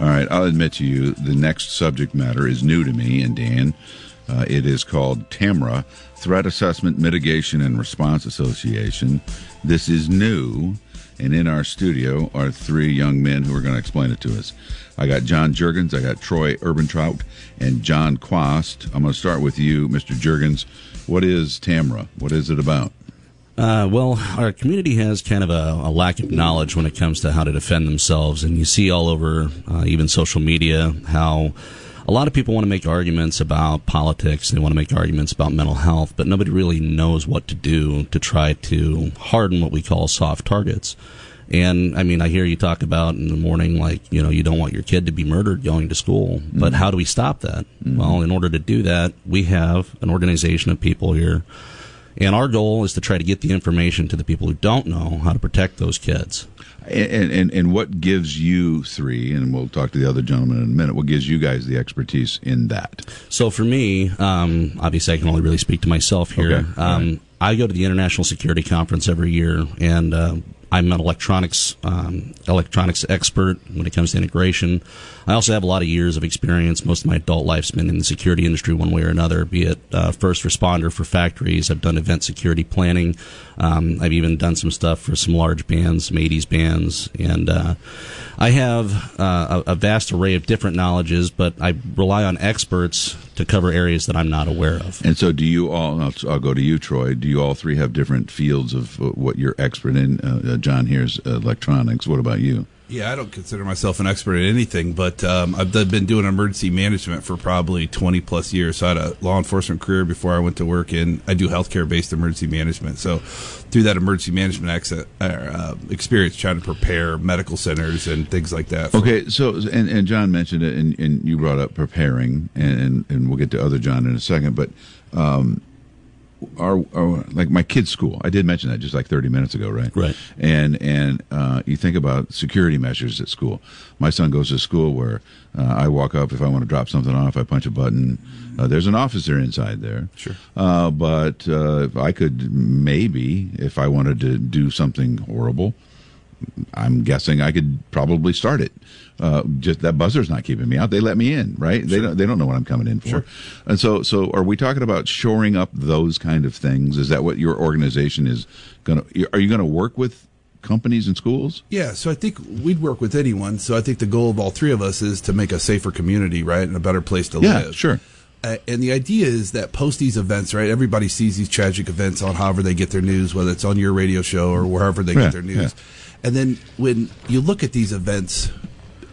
All right, I'll admit to you, the next subject matter is new to me and Dan. Uh, it is called TAMRA, Threat Assessment Mitigation and Response Association. This is new, and in our studio are three young men who are going to explain it to us. I got John Jurgens, I got Troy Urbantrout, and John Quast. I'm going to start with you, Mr. Jurgens. What is TAMRA? What is it about? Uh, well, our community has kind of a, a, lack of knowledge when it comes to how to defend themselves, and you see all over, uh, even social media, how a lot of people want to make arguments about politics. They want to make arguments about mental health, but nobody really knows what to do to try to harden what we call soft targets. And I mean, I hear you talk about in the morning, like, you know, you don't want your kid to be murdered going to school. Mm-hmm. But how do we stop that? Mm-hmm. Well, in order to do that, we have an organization of people here and our goal is to try to get the information to the people who don't know how to protect those kids. And, and, and what gives you three, and we'll talk to the other gentleman in a minute, what gives you guys the expertise in that? So for me, um, obviously I can only really speak to myself here. Okay. Um, right. I go to the International Security Conference every year, and uh, I'm an electronics um, electronics expert when it comes to integration. I also have a lot of years of experience. Most of my adult life's been in the security industry, one way or another. Be it uh, first responder for factories, I've done event security planning. Um, I've even done some stuff for some large bands, some '80s bands, and uh, I have uh, a, a vast array of different knowledges. But I rely on experts to cover areas that I'm not aware of. And so, do you all? I'll, I'll go to you, Troy. Do you all three have different fields of uh, what you're expert in? Uh, uh, John here's electronics. What about you? Yeah, I don't consider myself an expert at anything, but um, I've been doing emergency management for probably 20 plus years. So I had a law enforcement career before I went to work in. I do healthcare based emergency management. So through that emergency management exit, uh, experience, trying to prepare medical centers and things like that. okay, so and, and John mentioned it, and, and you brought up preparing, and, and we'll get to other John in a second, but. Um, our, our, like my kids' school. I did mention that just like 30 minutes ago, right? Right. And and uh, you think about security measures at school. My son goes to school where uh, I walk up if I want to drop something off, I punch a button. Uh, there's an officer inside there. Sure. Uh, but uh, I could maybe, if I wanted to do something horrible, I'm guessing I could probably start it. Uh, just that buzzer's not keeping me out. They let me in, right? Sure. They don't. They don't know what I'm coming in for. Sure. And so, so are we talking about shoring up those kind of things? Is that what your organization is going to? Are you going to work with companies and schools? Yeah, so I think we'd work with anyone. So I think the goal of all three of us is to make a safer community, right, and a better place to yeah, live. Sure. Uh, and the idea is that post these events, right? Everybody sees these tragic events on however they get their news, whether it's on your radio show or wherever they yeah, get their news. Yeah. And then when you look at these events,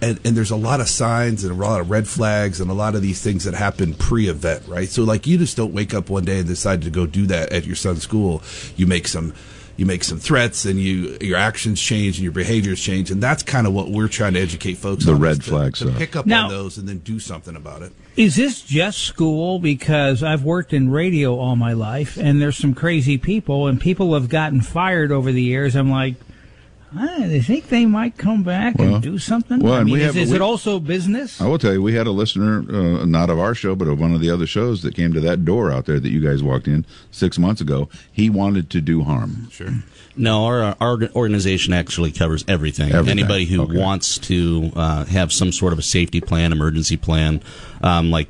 and, and there's a lot of signs and a lot of red flags and a lot of these things that happen pre-event, right? So like you just don't wake up one day and decide to go do that at your son's school. You make some you make some threats and you your actions change and your behaviors change. And that's kind of what we're trying to educate folks the on red flags to, to uh, pick up now, on those and then do something about it. Is this just school? Because i've worked in radio all my life and there's some crazy people and people have gotten fired over the years. I'm like I think they might come back well, and do something. Well, I mean, is, have, is we, it also business? I will tell you, we had a listener, uh, not of our show, but of one of the other shows that came to that door out there that you guys walked in six months ago. He wanted to do harm. Sure. No, our, our organization actually covers everything. everything. Anybody who okay. wants to uh, have some sort of a safety plan, emergency plan, um, like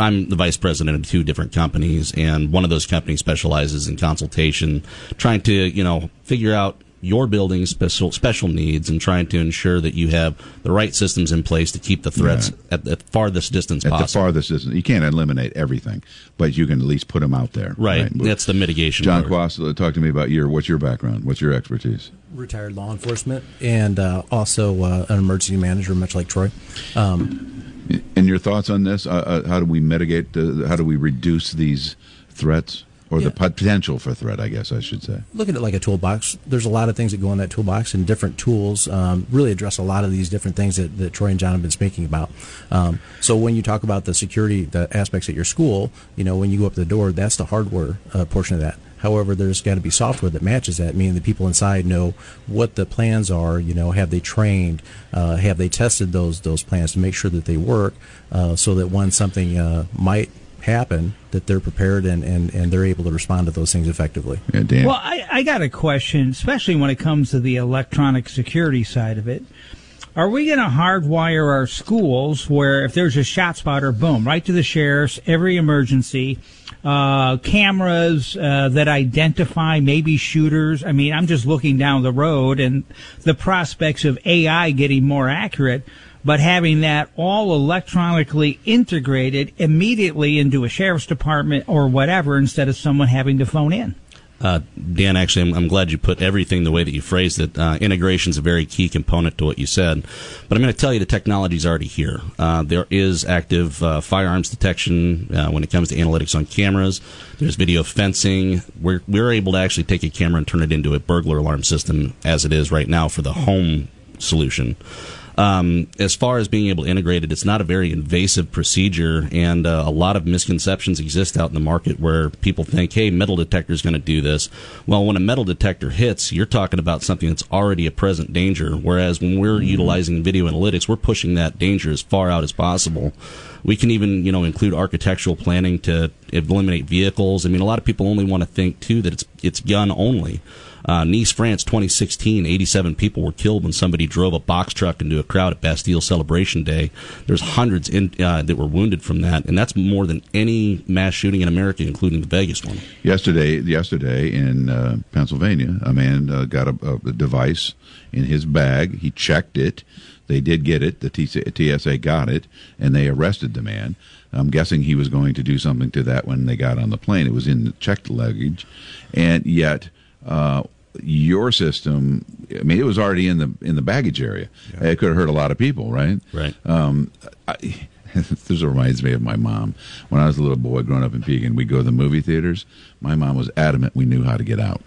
I'm the vice president of two different companies, and one of those companies specializes in consultation, trying to you know figure out your building's special special needs and trying to ensure that you have the right systems in place to keep the threats right. at the farthest distance at possible. the farthest distance. You can't eliminate everything, but you can at least put them out there. Right. right? That's the mitigation. John Quast, talk to me about your what's your background? What's your expertise? Retired law enforcement and uh, also uh, an emergency manager, much like Troy. Um, and your thoughts on this? Uh, uh how do we mitigate? how do we reduce these threats? Or yeah. the potential for threat, I guess I should say. Look at it like a toolbox. There's a lot of things that go in that toolbox, and different tools um, really address a lot of these different things that, that Troy and John have been speaking about. Um, so when you talk about the security, the aspects at your school, you know, when you go up the door, that's the hardware uh, portion of that. However, there's got to be software that matches that, meaning the people inside know what the plans are. You know, have they trained? Uh, have they tested those those plans to make sure that they work, uh, so that when something uh, might happen, that they're prepared and, and, and they're able to respond to those things effectively. Yeah, Dan. Well, I, I got a question, especially when it comes to the electronic security side of it. are we going to hardwire our schools where if there's a shot spotter, boom, right to the sheriffs, every emergency, uh, cameras uh, that identify maybe shooters? I mean, I'm just looking down the road and the prospects of AI getting more accurate but having that all electronically integrated immediately into a sheriff's department or whatever instead of someone having to phone in. Uh, Dan, actually, I'm, I'm, glad you put everything the way that you phrased it. Uh, integration is a very key component to what you said. But I'm going to tell you the technology is already here. Uh, there is active uh, firearms detection uh, when it comes to analytics on cameras. There's video fencing. We're, we're able to actually take a camera and turn it into a burglar alarm system as it is right now for the home solution. Um, as far as being able to integrate it, it's not a very invasive procedure, and uh, a lot of misconceptions exist out in the market where people think, "Hey, metal detector is going to do this." Well, when a metal detector hits, you're talking about something that's already a present danger. Whereas when we're mm-hmm. utilizing video analytics, we're pushing that danger as far out as possible. We can even, you know, include architectural planning to eliminate vehicles. I mean, a lot of people only want to think too that it's it's gun only. Uh, Nice, France, 2016, 87 people were killed when somebody drove a box truck into a crowd at Bastille Celebration Day. There's hundreds in, uh, that were wounded from that, and that's more than any mass shooting in America, including the Vegas one. Yesterday, yesterday in uh, Pennsylvania, a man uh, got a, a device in his bag. He checked it. They did get it. The TSA got it, and they arrested the man. I'm guessing he was going to do something to that when they got on the plane. It was in the checked luggage, and yet uh, your system. I mean, it was already in the in the baggage area. Yeah. It could have hurt a lot of people, right? Right. Um, I, this reminds me of my mom. When I was a little boy growing up in Pekin, we'd go to the movie theaters. My mom was adamant we knew how to get out.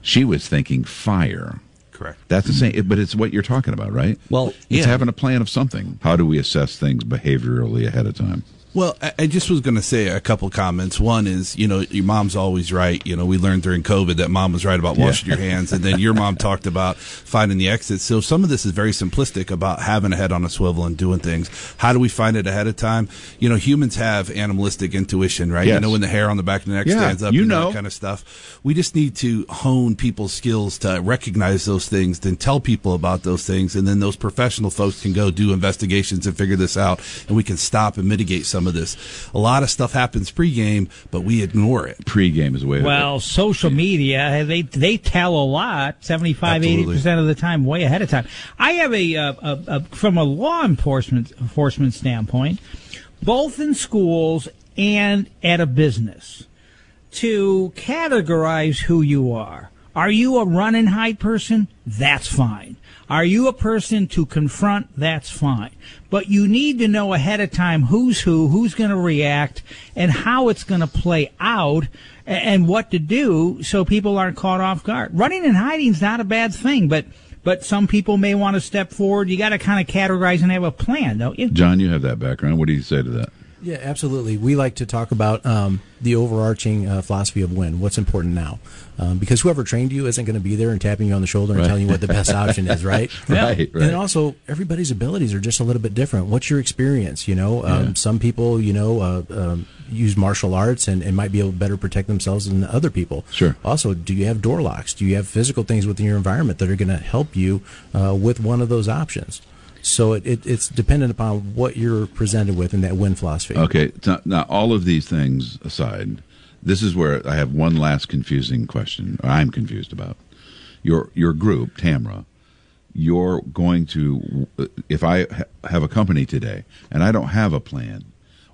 She was thinking fire. Correct. That's the same, but it's what you're talking about, right? Well, it's yeah. having a plan of something. How do we assess things behaviorally ahead of time? Well, I just was going to say a couple comments. One is, you know, your mom's always right. You know, we learned during COVID that mom was right about washing yeah. your hands, and then your mom talked about finding the exit. So some of this is very simplistic about having a head on a swivel and doing things. How do we find it ahead of time? You know, humans have animalistic intuition, right? Yes. You know, when the hair on the back of the neck yeah, stands up, you, know that kind of stuff. We just need to hone people's skills to recognize those things, then tell people about those things, and then those professional folks can go do investigations and figure this out, and we can stop and mitigate some of this. A lot of stuff happens pregame, but we ignore it. Pregame is way. Well, social media they they tell a lot, 75 80 percent of the time, way ahead of time. I have a, a, a, a from a law enforcement enforcement standpoint, both in schools and at a business, to categorize who you are. Are you a run and hide person? That's fine. Are you a person to confront? That's fine. But you need to know ahead of time who's who, who's going to react, and how it's going to play out, and what to do so people aren't caught off guard. Running and hiding is not a bad thing, but but some people may want to step forward. You got to kind of categorize and have a plan, don't you? John, you have that background. What do you say to that? Yeah, absolutely. We like to talk about um, the overarching uh, philosophy of win. What's important now? Um, because whoever trained you isn't going to be there and tapping you on the shoulder and right. telling you what the best option is, right? right, right. And also, everybody's abilities are just a little bit different. What's your experience? You know, um, yeah. some people, you know, uh, um, use martial arts and, and might be able to better protect themselves than other people. Sure. Also, do you have door locks? Do you have physical things within your environment that are going to help you uh, with one of those options? So it, it, it's dependent upon what you're presented with in that win philosophy. Okay. Now, now, all of these things aside, this is where I have one last confusing question. I'm confused about your your group, Tamra. You're going to, if I ha- have a company today and I don't have a plan,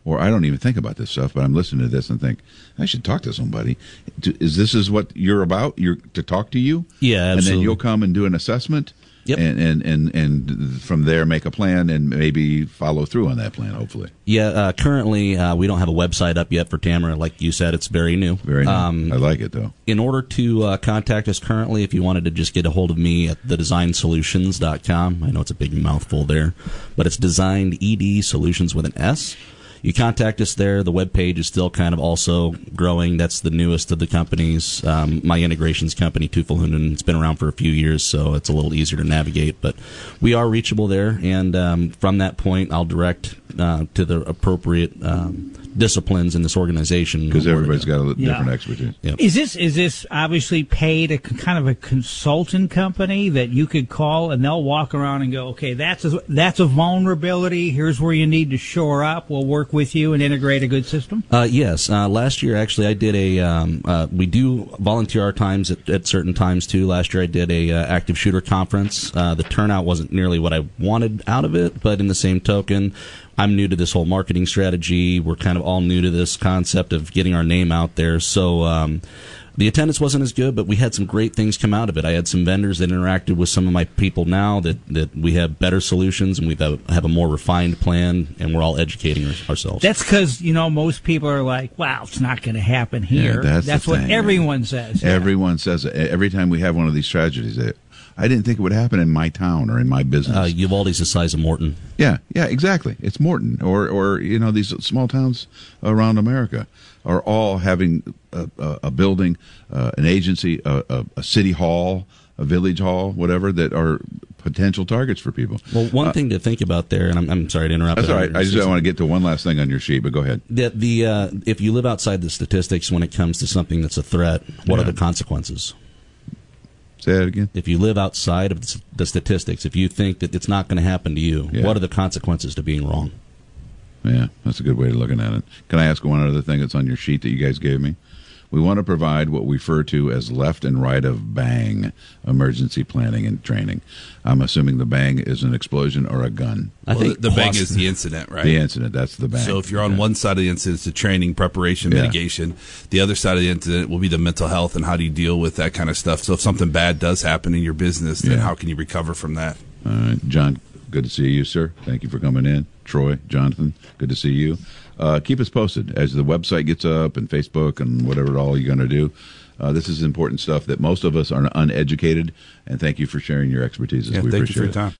or I don't even think about this stuff, but I'm listening to this and think I should talk to somebody. Is this is what you're about? You're to talk to you? Yeah, absolutely. And then you'll come and do an assessment Yep. And, and, and, and from there make a plan and maybe follow through on that plan, hopefully. Yeah, uh, currently uh, we don't have a website up yet for Tamra. Like you said, it's very new. Very new. Um, I like it, though. In order to uh, contact us currently, if you wanted to just get a hold of me at thedesignsolutions.com, I know it's a big mouthful there, but it's designed ED solutions with an S you contact us there. The web page is still kind of also growing. That's the newest of the companies. Um, my integrations company, Tufelhunden, it's been around for a few years, so it's a little easier to navigate. But we are reachable there, and um, from that point, I'll direct uh, to the appropriate um, disciplines in this organization because who wanna everybody's do it. got a Yeah. different expertise. Yeah. Is this is this obviously paid a c- kind of a consultant company that you could call and they'll walk around and go, okay, that's a, that's a vulnerability. Here's where you need to shore up. We'll work with you and integrate a good system. Uh, yes, uh, last year actually I did a. Um, uh, we do volunteer our times at, at certain times too. Last year I did a uh, active shooter conference. Uh, the turnout wasn't nearly what I wanted out of it, but in the same token, I'm new to this whole marketing strategy. We're kind of all new to this concept of getting our name out there. So. Um, the attendance wasn't as good, but we had some great things come out of it. I had some vendors that interacted with some of my people now that, that we have better solutions and we have, have a more refined plan, and we're all educating our- ourselves. That's because you know most people are like, "Wow, it's not going to happen here." that's the what thing, everyone says. Yeah. Everyone says it. every time we have one of these tragedies. They, I didn't think it would happen in my town or in my business. uh, Uvalde's the size of Morton. Yeah, yeah, exactly. It's Morton, or or you know these small towns around America are all having a, a, a building, uh, an agency, a, a, city hall, a village hall, whatever that are potential targets for people. Well, one thing to think about there, and I'm, I'm sorry to interrupt. That's all right. I just want to get to one last thing on your sheet, but go ahead. that the uh, if you live outside the statistics when it comes to something that's a threat, what Yeah. are the consequences? Say that again. If you live outside of the statistics, if you think that it's not going to happen to you, Yeah. what are the consequences to being wrong? Yeah, that's a good way of looking at it. Can I ask one other thing that's on your sheet that you guys gave me? We want to provide what we refer to as left and right of bang emergency planning and training. I'm assuming the bang is an explosion or a gun. I Well, think the, the bang is the incident, right? The incident, that's the bang. So if you're on one side of the incident, it's the training, preparation, Yeah. mitigation. The other side of the incident will be the mental health and how do you deal with that kind of stuff. So if something bad does happen in your business, then Yeah. how can you recover from that? All right, John, good to see you, sir. Thank you for coming in. Troy, Jonathan, good to see you. Uh, keep us posted as the website gets up and Facebook and whatever it all you're going to do. Uh, this is important stuff that most of us are uneducated, and thank you for sharing your expertise. Yeah, we thank you appreciate for your it. time.